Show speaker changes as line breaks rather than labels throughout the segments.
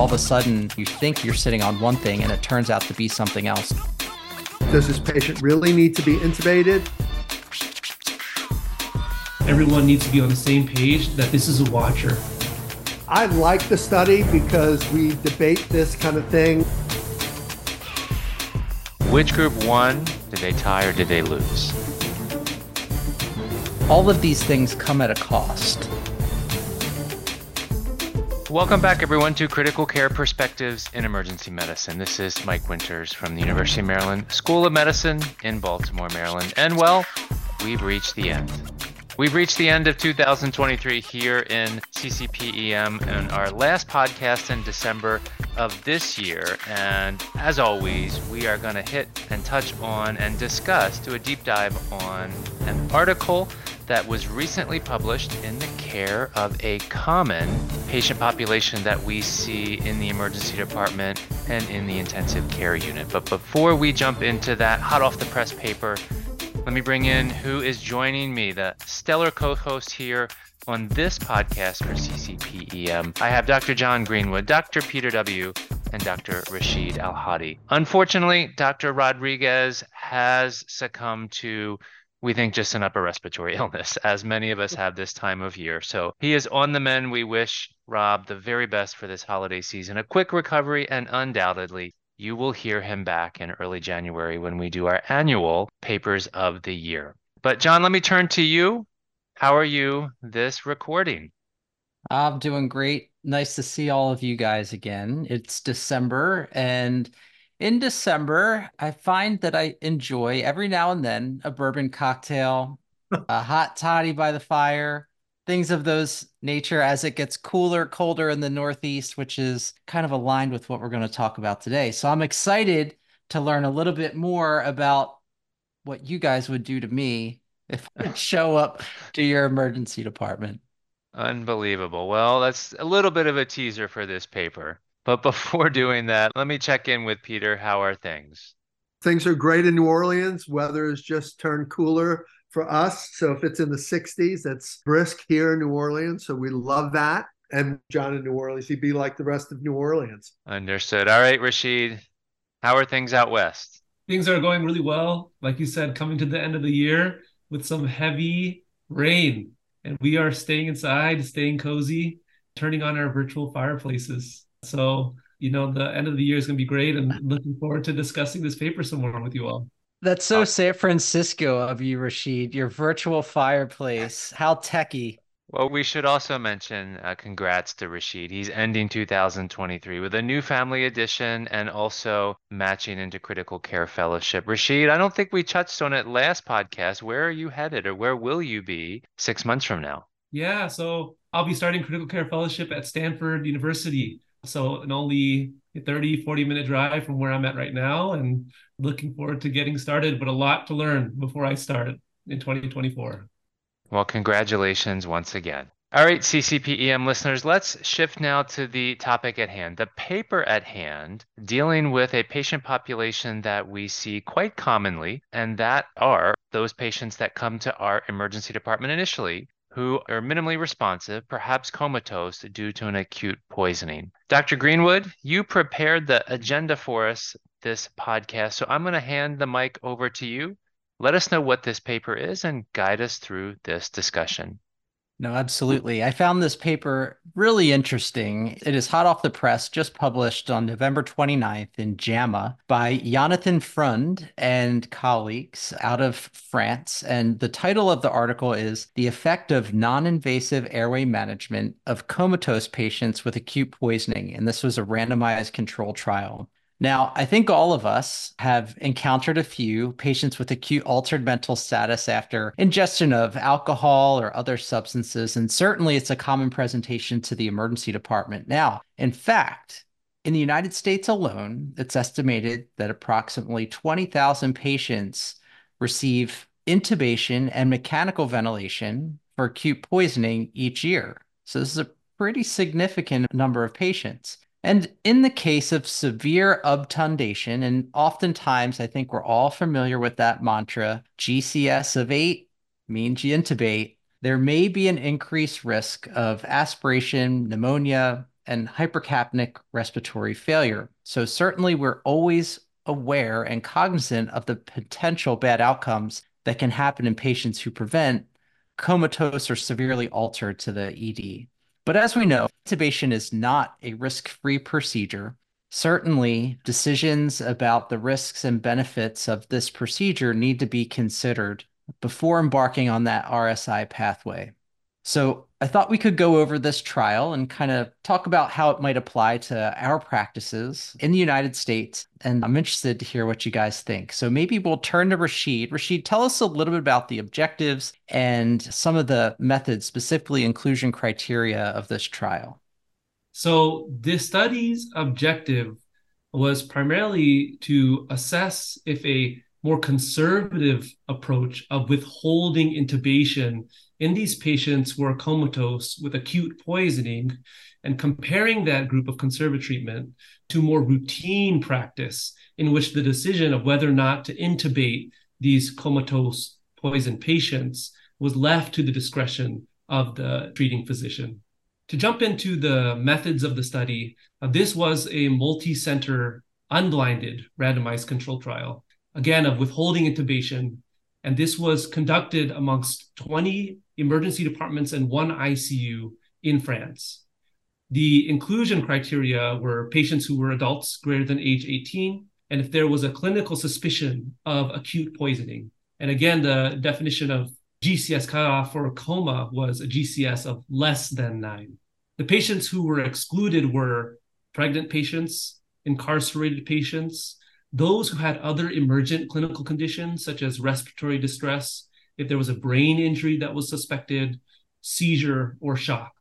all of a sudden you think you're sitting on one thing and it turns out to be something else.
Does this patient really need to be intubated?
Everyone needs to be on the same page that this is a watcher.
I like the study because we debate this kind of thing.
Which group won? Did they tie or did they lose?
All of these things come at a cost.
Welcome back, everyone, to Critical Care Perspectives in Emergency Medicine. This is Mike Winters from the University of Maryland School of Medicine in Baltimore, Maryland. And well, we've reached the end. We've reached the end of 2023 here in CCPEM and our last podcast in December of this year. And as always, we are going to hit and touch on and discuss, do a deep dive on an article that was recently published in the care of a common patient population that we see in the emergency department and in the intensive care unit. But before we jump into that hot off the press paper, let me bring in who is joining me, the stellar co host here on this podcast for CCPEM. I have Dr. John Greenwood, Dr. Peter W., and Dr. Rashid Al Hadi. Unfortunately, Dr. Rodriguez has succumbed to we think just an upper respiratory illness, as many of us have this time of year. So he is on the mend. We wish Rob the very best for this holiday season, a quick recovery, and undoubtedly, you will hear him back in early January when we do our annual Papers of the Year. But, John, let me turn to you. How are you this recording?
I'm doing great. Nice to see all of you guys again. It's December and in December, I find that I enjoy every now and then a bourbon cocktail, a hot toddy by the fire, things of those nature as it gets cooler, colder in the Northeast, which is kind of aligned with what we're going to talk about today. So I'm excited to learn a little bit more about what you guys would do to me if I show up to your emergency department.
Unbelievable. Well, that's a little bit of a teaser for this paper. But before doing that, let me check in with Peter. How are things?
Things are great in New Orleans. Weather has just turned cooler for us. So if it's in the 60s, it's brisk here in New Orleans. So we love that. And John in New Orleans, he'd be like the rest of New Orleans.
Understood. All right, Rashid, how are things out west?
Things are going really well. Like you said, coming to the end of the year with some heavy rain. And we are staying inside, staying cozy, turning on our virtual fireplaces. So, you know, the end of the year is going to be great and looking forward to discussing this paper some more with you all.
That's so San Francisco of you, Rashid. Your virtual fireplace. How techy.
Well, we should also mention uh, congrats to Rashid. He's ending 2023 with a new family edition and also matching into critical care fellowship. Rashid, I don't think we touched on it last podcast. Where are you headed or where will you be six months from now?
Yeah, so I'll be starting critical care fellowship at Stanford University so an only 30, 40 minute drive from where I'm at right now and looking forward to getting started, but a lot to learn before I start in 2024.
Well, congratulations once again. All right, CCPEM listeners, let's shift now to the topic at hand. The paper at hand dealing with a patient population that we see quite commonly, and that are those patients that come to our emergency department initially who are minimally responsive, perhaps comatose due to an acute poisoning. Dr. Greenwood, you prepared the agenda for us this podcast, so I'm going to hand the mic over to you. Let us know what this paper is and guide us through this discussion.
No, absolutely. I found this paper really interesting. It is hot off the press, just published on November 29th in JAMA by Jonathan Freund and colleagues out of France. And the title of the article is The Effect of Non Invasive Airway Management of Comatose Patients with Acute Poisoning. And this was a randomized control trial. Now, I think all of us have encountered a few patients with acute altered mental status after ingestion of alcohol or other substances, and certainly it's a common presentation to the emergency department. Now, in fact, in the United States alone, it's estimated that approximately 20,000 patients receive intubation and mechanical ventilation for acute poisoning each year. So, this is a pretty significant number of patients. And in the case of severe obtundation, and oftentimes I think we're all familiar with that mantra GCS of eight means you intubate, there may be an increased risk of aspiration, pneumonia, and hypercapnic respiratory failure. So, certainly, we're always aware and cognizant of the potential bad outcomes that can happen in patients who prevent comatose or severely altered to the ED. But as we know, intubation is not a risk free procedure. Certainly, decisions about the risks and benefits of this procedure need to be considered before embarking on that RSI pathway. So I thought we could go over this trial and kind of talk about how it might apply to our practices in the United States. And I'm interested to hear what you guys think. So maybe we'll turn to Rashid. Rashid, tell us a little bit about the objectives and some of the methods, specifically inclusion criteria of this trial.
So the study's objective was primarily to assess if a more conservative approach of withholding intubation in these patients were comatose with acute poisoning and comparing that group of conservative treatment to more routine practice in which the decision of whether or not to intubate these comatose poison patients was left to the discretion of the treating physician. To jump into the methods of the study, uh, this was a multi center, unblinded, randomized control trial again, of withholding intubation. And this was conducted amongst 20 emergency departments and one ICU in France. The inclusion criteria were patients who were adults greater than age 18, and if there was a clinical suspicion of acute poisoning. And again, the definition of GCS cutoff for a coma was a GCS of less than nine. The patients who were excluded were pregnant patients, incarcerated patients, those who had other emergent clinical conditions, such as respiratory distress, if there was a brain injury that was suspected, seizure, or shock.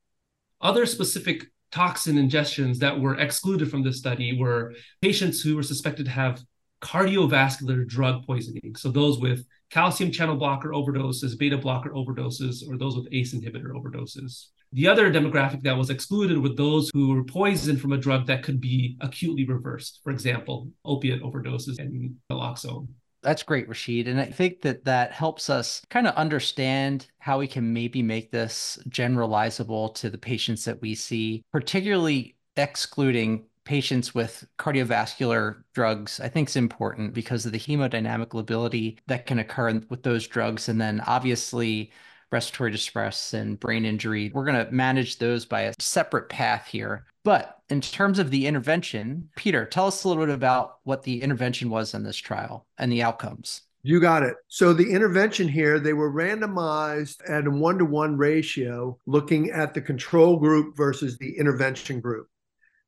Other specific toxin ingestions that were excluded from this study were patients who were suspected to have cardiovascular drug poisoning. So those with calcium channel blocker overdoses, beta blocker overdoses, or those with ACE inhibitor overdoses. The other demographic that was excluded were those who were poisoned from a drug that could be acutely reversed, for example, opiate overdoses and naloxone.
That's great, Rashid. And I think that that helps us kind of understand how we can maybe make this generalizable to the patients that we see, particularly excluding patients with cardiovascular drugs, I think is important because of the hemodynamic lability that can occur with those drugs. And then obviously, respiratory distress and brain injury. We're going to manage those by a separate path here. But in terms of the intervention, Peter, tell us a little bit about what the intervention was in this trial and the outcomes.
You got it. So the intervention here, they were randomized at a one to one ratio, looking at the control group versus the intervention group.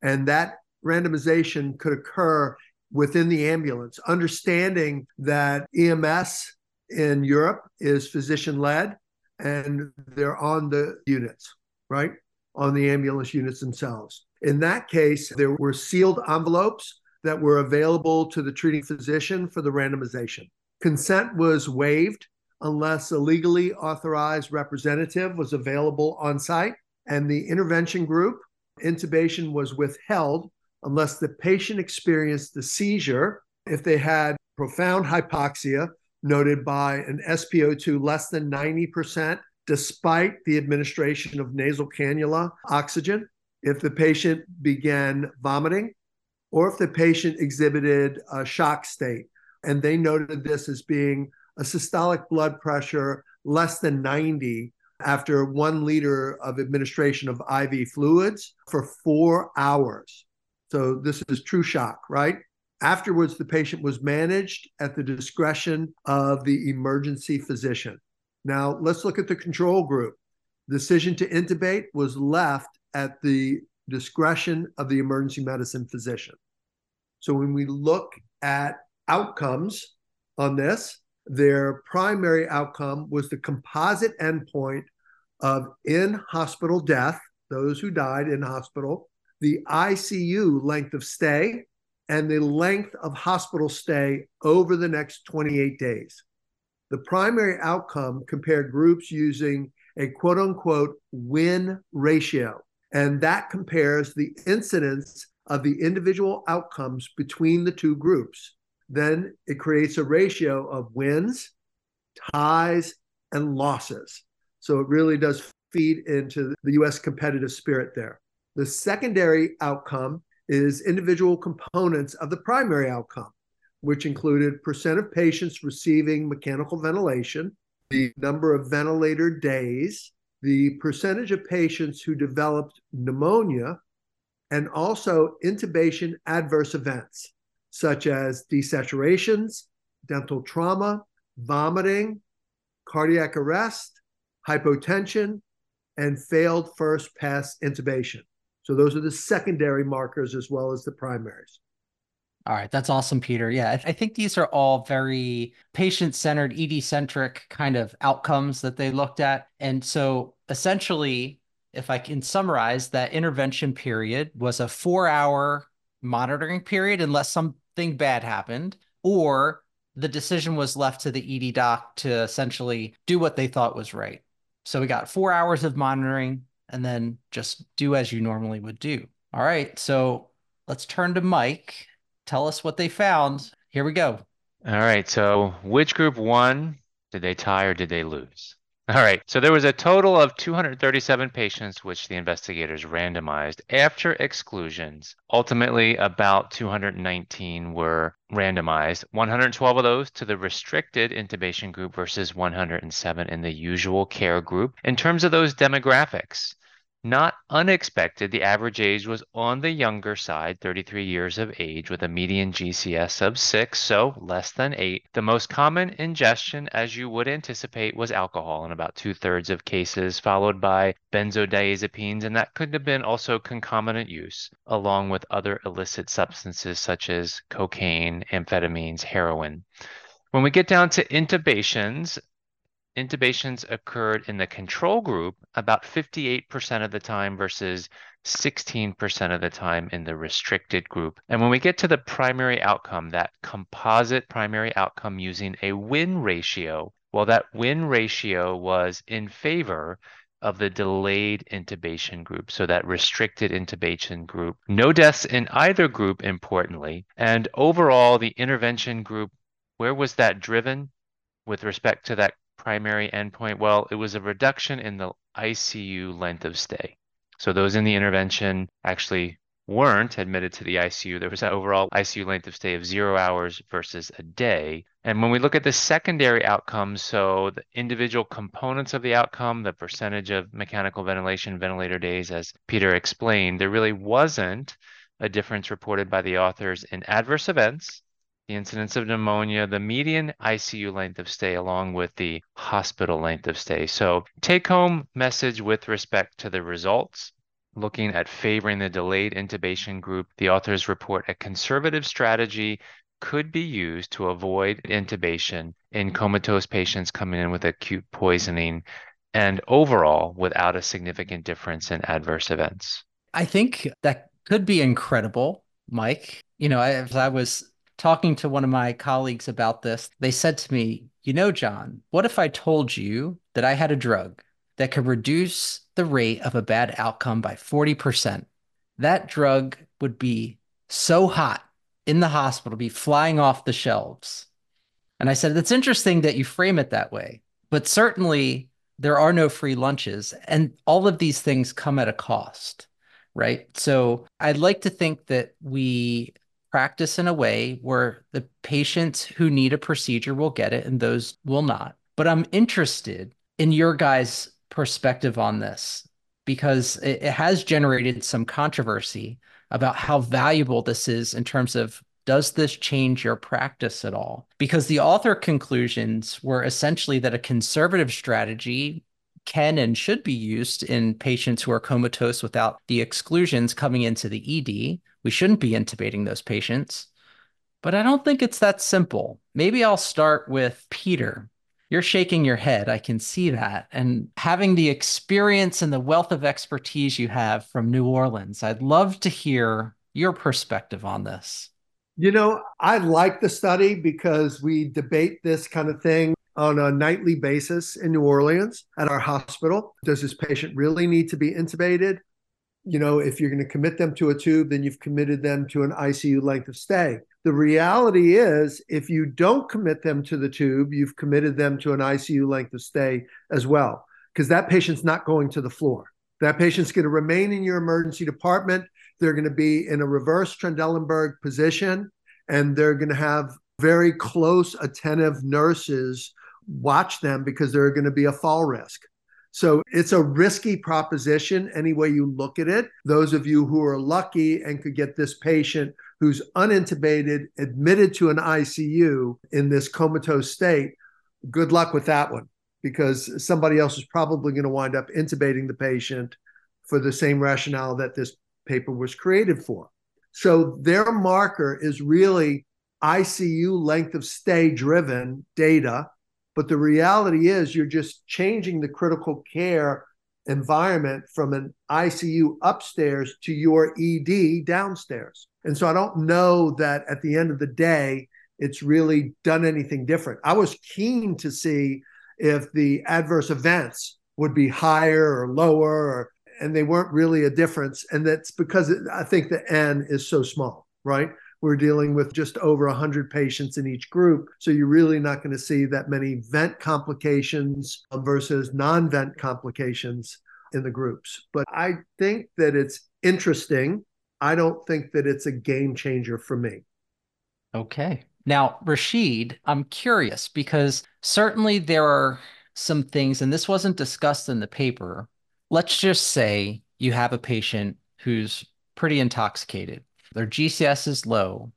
And that randomization could occur within the ambulance, understanding that EMS in Europe is physician led and they're on the units, right? On the ambulance units themselves. In that case, there were sealed envelopes that were available to the treating physician for the randomization. Consent was waived unless a legally authorized representative was available on site, and the intervention group intubation was withheld unless the patient experienced the seizure if they had profound hypoxia noted by an SpO2 less than 90%, despite the administration of nasal cannula oxygen, if the patient began vomiting, or if the patient exhibited a shock state. And they noted this as being a systolic blood pressure less than 90 after one liter of administration of IV fluids for four hours. So this is true shock, right? Afterwards, the patient was managed at the discretion of the emergency physician. Now, let's look at the control group. Decision to intubate was left at the discretion of the emergency medicine physician. So, when we look at outcomes on this, their primary outcome was the composite endpoint of in hospital death, those who died in hospital, the ICU length of stay, and the length of hospital stay over the next 28 days. The primary outcome compared groups using a quote unquote win ratio, and that compares the incidence of the individual outcomes between the two groups. Then it creates a ratio of wins, ties, and losses. So it really does feed into the US competitive spirit there. The secondary outcome is individual components of the primary outcome, which included percent of patients receiving mechanical ventilation, the number of ventilator days, the percentage of patients who developed pneumonia, and also intubation adverse events such as desaturations, dental trauma, vomiting, cardiac arrest, hypotension, and failed first pass intubation. So those are the secondary markers as well as the primaries.
All right, that's awesome, Peter. Yeah, I, th- I think these are all very patient centered, ED centric kind of outcomes that they looked at. And so essentially, if I can summarize, that intervention period was a four hour monitoring period unless something bad happened, or the decision was left to the ED doc to essentially do what they thought was right. So we got four hours of monitoring and then just do as you normally would do. All right, so let's turn to Mike tell us what they found. Here we go.
All right. So, which group won? Did they tie or did they lose? All right. So, there was a total of 237 patients which the investigators randomized after exclusions. Ultimately, about 219 were randomized, 112 of those to the restricted intubation group versus 107 in the usual care group. In terms of those demographics, not unexpected, the average age was on the younger side, 33 years of age, with a median GCS of 6, so less than 8. The most common ingestion, as you would anticipate, was alcohol in about two thirds of cases, followed by benzodiazepines, and that could have been also concomitant use, along with other illicit substances such as cocaine, amphetamines, heroin. When we get down to intubations, intubations occurred in the control group about 58% of the time versus 16% of the time in the restricted group. And when we get to the primary outcome, that composite primary outcome using a win ratio, well, that win ratio was in favor of the delayed intubation group, so that restricted intubation group. No deaths in either group, importantly. And overall, the intervention group, where was that driven? With respect to that primary endpoint? Well, it was a reduction in the ICU length of stay. So those in the intervention actually weren't admitted to the ICU. There was an overall ICU length of stay of zero hours versus a day. And when we look at the secondary outcomes, so the individual components of the outcome, the percentage of mechanical ventilation, ventilator days, as Peter explained, there really wasn't a difference reported by the authors in adverse events the incidence of pneumonia, the median ICU length of stay, along with the hospital length of stay. So, take home message with respect to the results. Looking at favoring the delayed intubation group, the authors report a conservative strategy could be used to avoid intubation in comatose patients coming in with acute poisoning and overall without a significant difference in adverse events.
I think that could be incredible, Mike. You know, as I was talking to one of my colleagues about this, they said to me, You know, John, what if I told you that I had a drug that could reduce the rate of a bad outcome by 40%? That drug would be so hot in the hospital, be flying off the shelves. And I said, It's interesting that you frame it that way, but certainly there are no free lunches, and all of these things come at a cost right? So I'd like to think that we practice in a way where the patients who need a procedure will get it and those will not. But I'm interested in your guys' perspective on this because it, it has generated some controversy about how valuable this is in terms of does this change your practice at all? Because the author conclusions were essentially that a conservative strategy can and should be used in patients who are comatose without the exclusions coming into the ED. We shouldn't be intubating those patients. But I don't think it's that simple. Maybe I'll start with Peter. You're shaking your head. I can see that. And having the experience and the wealth of expertise you have from New Orleans, I'd love to hear your perspective on this.
You know, I like the study because we debate this kind of thing on a nightly basis in New Orleans at our hospital. Does this patient really need to be intubated? You know, if you're going to commit them to a tube, then you've committed them to an ICU length of stay. The reality is, if you don't commit them to the tube, you've committed them to an ICU length of stay as well, because that patient's not going to the floor. That patient's going to remain in your emergency department. They're going to be in a reverse Trendelenburg position, and they're going to have very close, attentive nurses watch them because they're going to be a fall risk. So it's a risky proposition any way you look at it. Those of you who are lucky and could get this patient who's unintubated, admitted to an ICU in this comatose state, good luck with that one because somebody else is probably going to wind up intubating the patient for the same rationale that this paper was created for. So their marker is really ICU length of stay driven data. But the reality is, you're just changing the critical care environment from an ICU upstairs to your ED downstairs. And so I don't know that at the end of the day, it's really done anything different. I was keen to see if the adverse events would be higher or lower, or, and they weren't really a difference. And that's because I think the N is so small, right? We're dealing with just over 100 patients in each group. So you're really not going to see that many vent complications versus non vent complications in the groups. But I think that it's interesting. I don't think that it's a game changer for me.
Okay. Now, Rashid, I'm curious because certainly there are some things, and this wasn't discussed in the paper. Let's just say you have a patient who's pretty intoxicated, their GCS is low.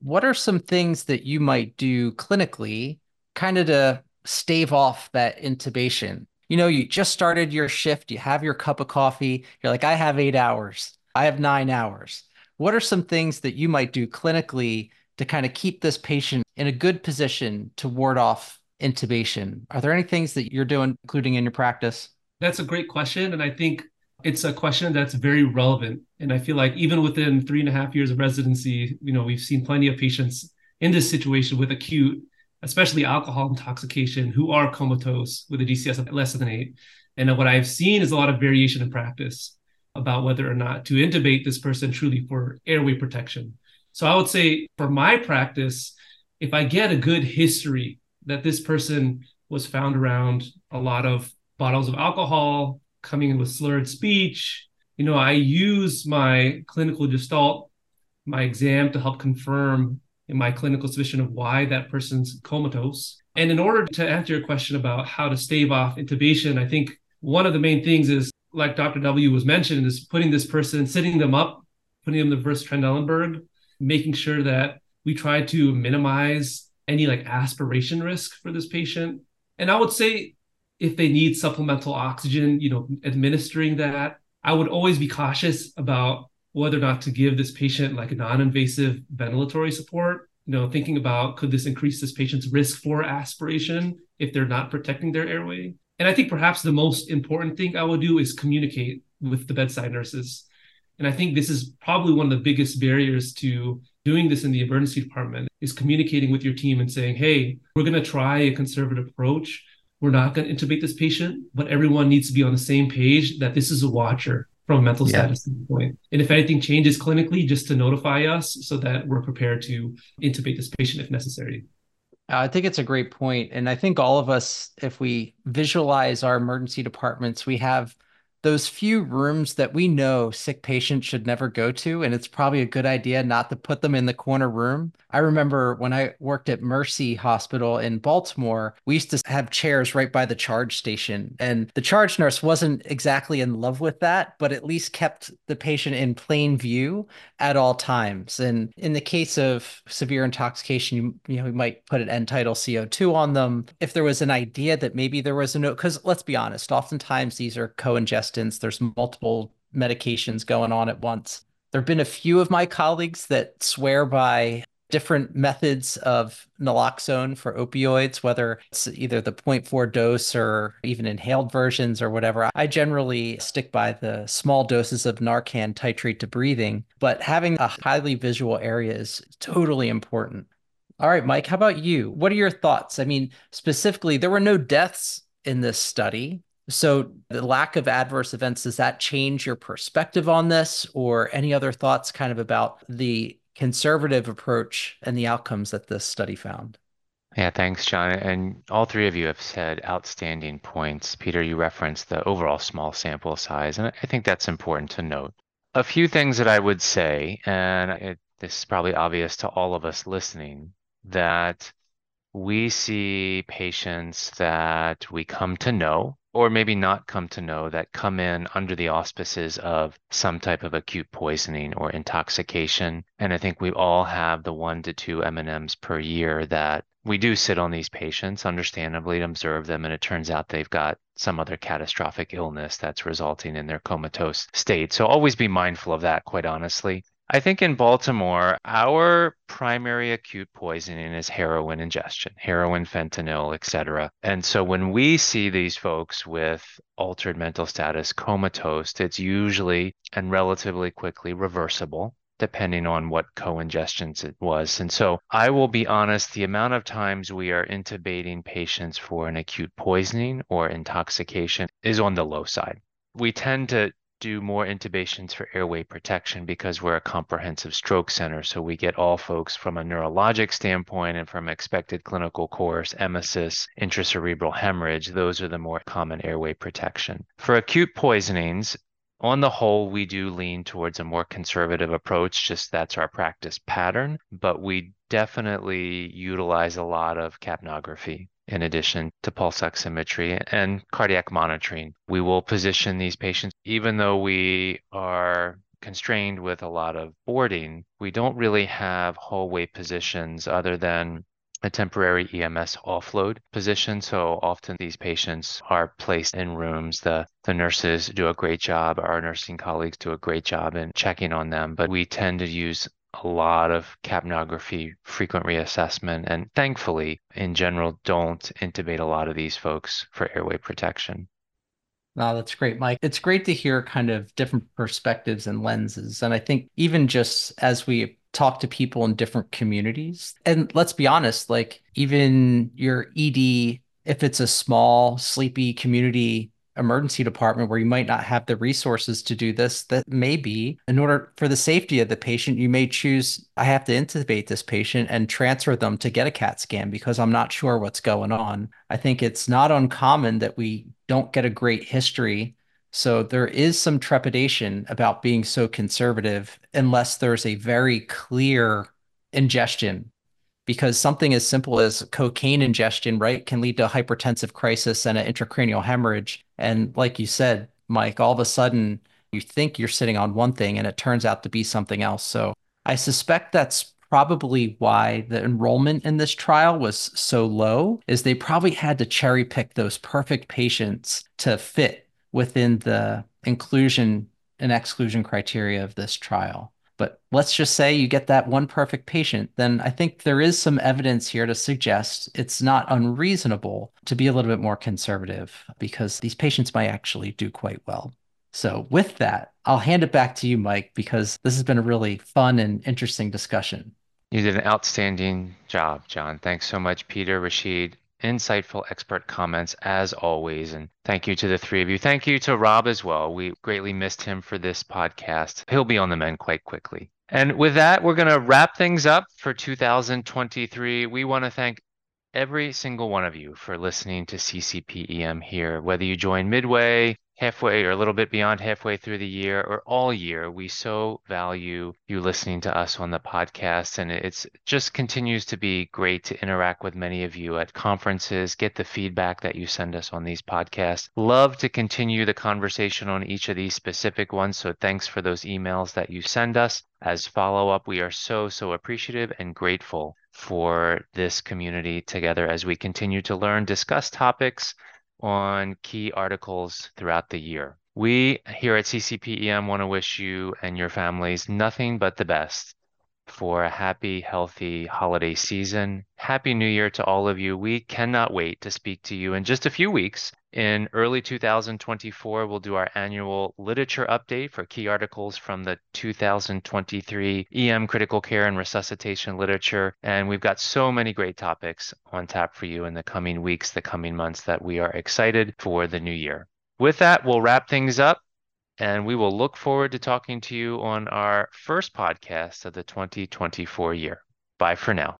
What are some things that you might do clinically kind of to stave off that intubation? You know, you just started your shift, you have your cup of coffee, you're like, I have eight hours, I have nine hours. What are some things that you might do clinically to kind of keep this patient in a good position to ward off intubation? Are there any things that you're doing, including in your practice?
That's a great question. And I think it's a question that's very relevant. And I feel like even within three and a half years of residency, you know, we've seen plenty of patients in this situation with acute, especially alcohol intoxication, who are comatose with a GCS of less than eight. And what I've seen is a lot of variation in practice about whether or not to intubate this person truly for airway protection. So I would say for my practice, if I get a good history that this person was found around a lot of bottles of alcohol, coming in with slurred speech, you know, I use my clinical gestalt, my exam to help confirm in my clinical suspicion of why that person's comatose. And in order to answer your question about how to stave off intubation, I think one of the main things is, like Dr. W was mentioned, is putting this person, sitting them up, putting them in the reverse Trendelenburg, making sure that we try to minimize any like aspiration risk for this patient. And I would say if they need supplemental oxygen, you know, administering that, I would always be cautious about whether or not to give this patient like non-invasive ventilatory support. You know, thinking about could this increase this patient's risk for aspiration if they're not protecting their airway? And I think perhaps the most important thing I would do is communicate with the bedside nurses. And I think this is probably one of the biggest barriers to doing this in the emergency department is communicating with your team and saying, hey, we're going to try a conservative approach. We're not going to intubate this patient, but everyone needs to be on the same page that this is a watcher from a mental yeah. status standpoint. And if anything changes clinically, just to notify us so that we're prepared to intubate this patient if necessary.
Uh, I think it's a great point. And I think all of us, if we visualize our emergency departments, we have those few rooms that we know sick patients should never go to, and it's probably a good idea not to put them in the corner room. I remember when I worked at Mercy Hospital in Baltimore, we used to have chairs right by the charge station, and the charge nurse wasn't exactly in love with that, but at least kept the patient in plain view at all times. And in the case of severe intoxication, you, you know, we might put an end tidal CO2 on them. If there was an idea that maybe there was a note, because let's be honest, oftentimes these are there's multiple medications going on at once. There have been a few of my colleagues that swear by different methods of naloxone for opioids, whether it's either the 0.4 dose or even inhaled versions or whatever. I generally stick by the small doses of Narcan titrate to breathing, but having a highly visual area is totally important. All right, Mike, how about you? What are your thoughts? I mean, specifically, there were no deaths in this study. So, the lack of adverse events, does that change your perspective on this or any other thoughts kind of about the conservative approach and the outcomes that this study found?
Yeah, thanks, John. And all three of you have said outstanding points. Peter, you referenced the overall small sample size, and I think that's important to note. A few things that I would say, and it, this is probably obvious to all of us listening, that we see patients that we come to know or maybe not come to know that come in under the auspices of some type of acute poisoning or intoxication. And I think we all have the one to two M&Ms per year that we do sit on these patients, understandably, observe them, and it turns out they've got some other catastrophic illness that's resulting in their comatose state. So always be mindful of that, quite honestly. I think in Baltimore, our primary acute poisoning is heroin ingestion, heroin, fentanyl, etc. And so when we see these folks with altered mental status, comatose, it's usually and relatively quickly reversible depending on what co-ingestions it was. And so I will be honest, the amount of times we are intubating patients for an acute poisoning or intoxication is on the low side. We tend to do more intubations for airway protection because we're a comprehensive stroke center. So we get all folks from a neurologic standpoint and from expected clinical course, emesis, intracerebral hemorrhage. Those are the more common airway protection. For acute poisonings, on the whole, we do lean towards a more conservative approach, just that's our practice pattern, but we definitely utilize a lot of capnography in addition to pulse oximetry and cardiac monitoring. We will position these patients, even though we are constrained with a lot of boarding, we don't really have hallway positions other than a temporary EMS offload position. So often these patients are placed in rooms. The, the nurses do a great job. Our nursing colleagues do a great job in checking on them, but we tend to use a lot of capnography, frequent reassessment, and thankfully, in general, don't intubate a lot of these folks for airway protection.
No, that's great, Mike. It's great to hear kind of different perspectives and lenses. And I think even just as we talk to people in different communities, and let's be honest, like even your ED, if it's a small, sleepy community emergency department where you might not have the resources to do this, that may be in order for the safety of the patient, you may choose, I have to intubate this patient and transfer them to get a CAT scan because I'm not sure what's going on. I think it's not uncommon that we don't get a great history. So there is some trepidation about being so conservative unless there's a very clear ingestion because something as simple as cocaine ingestion, right, can lead to a hypertensive crisis and an intracranial hemorrhage. And like you said, Mike, all of a sudden you think you're sitting on one thing and it turns out to be something else. So I suspect that's probably why the enrollment in this trial was so low is they probably had to cherry pick those perfect patients to fit within the inclusion and exclusion criteria of this trial. But let's just say you get that one perfect patient, then I think there is some evidence here to suggest it's not unreasonable to be a little bit more conservative because these patients might actually do quite well. So, with that, I'll hand it back to you, Mike, because this has been a really fun and interesting discussion.
You did an outstanding job, John. Thanks so much, Peter, Rashid, insightful expert comments as always. And thank you to the three of you. Thank you to Rob as well. We greatly missed him for this podcast. He'll be on the mend quite quickly. And with that, we're going to wrap things up for 2023. We want to thank every single one of you for listening to CCPEM here, whether you join midway, halfway or a little bit beyond halfway through the year or all year. We so value you listening to us on the podcast. And it's just continues to be great to interact with many of you at conferences, get the feedback that you send us on these podcasts. Love to continue the conversation on each of these specific ones. So thanks for those emails that you send us. As follow up, we are so, so appreciative and grateful for this community together as we continue to learn, discuss topics on key articles throughout the year. We here at CCPEM want to wish you and your families nothing but the best for a happy, healthy holiday season. Happy New Year to all of you. We cannot wait to speak to you in just a few weeks. In early 2024, we'll do our annual literature update for key articles from the 2023 EM critical care and resuscitation literature. And we've got so many great topics on tap for you in the coming weeks, the coming months that we are excited for the new year. With that, we'll wrap things up. And we will look forward to talking to you on our first podcast of the 2024 year. Bye for now.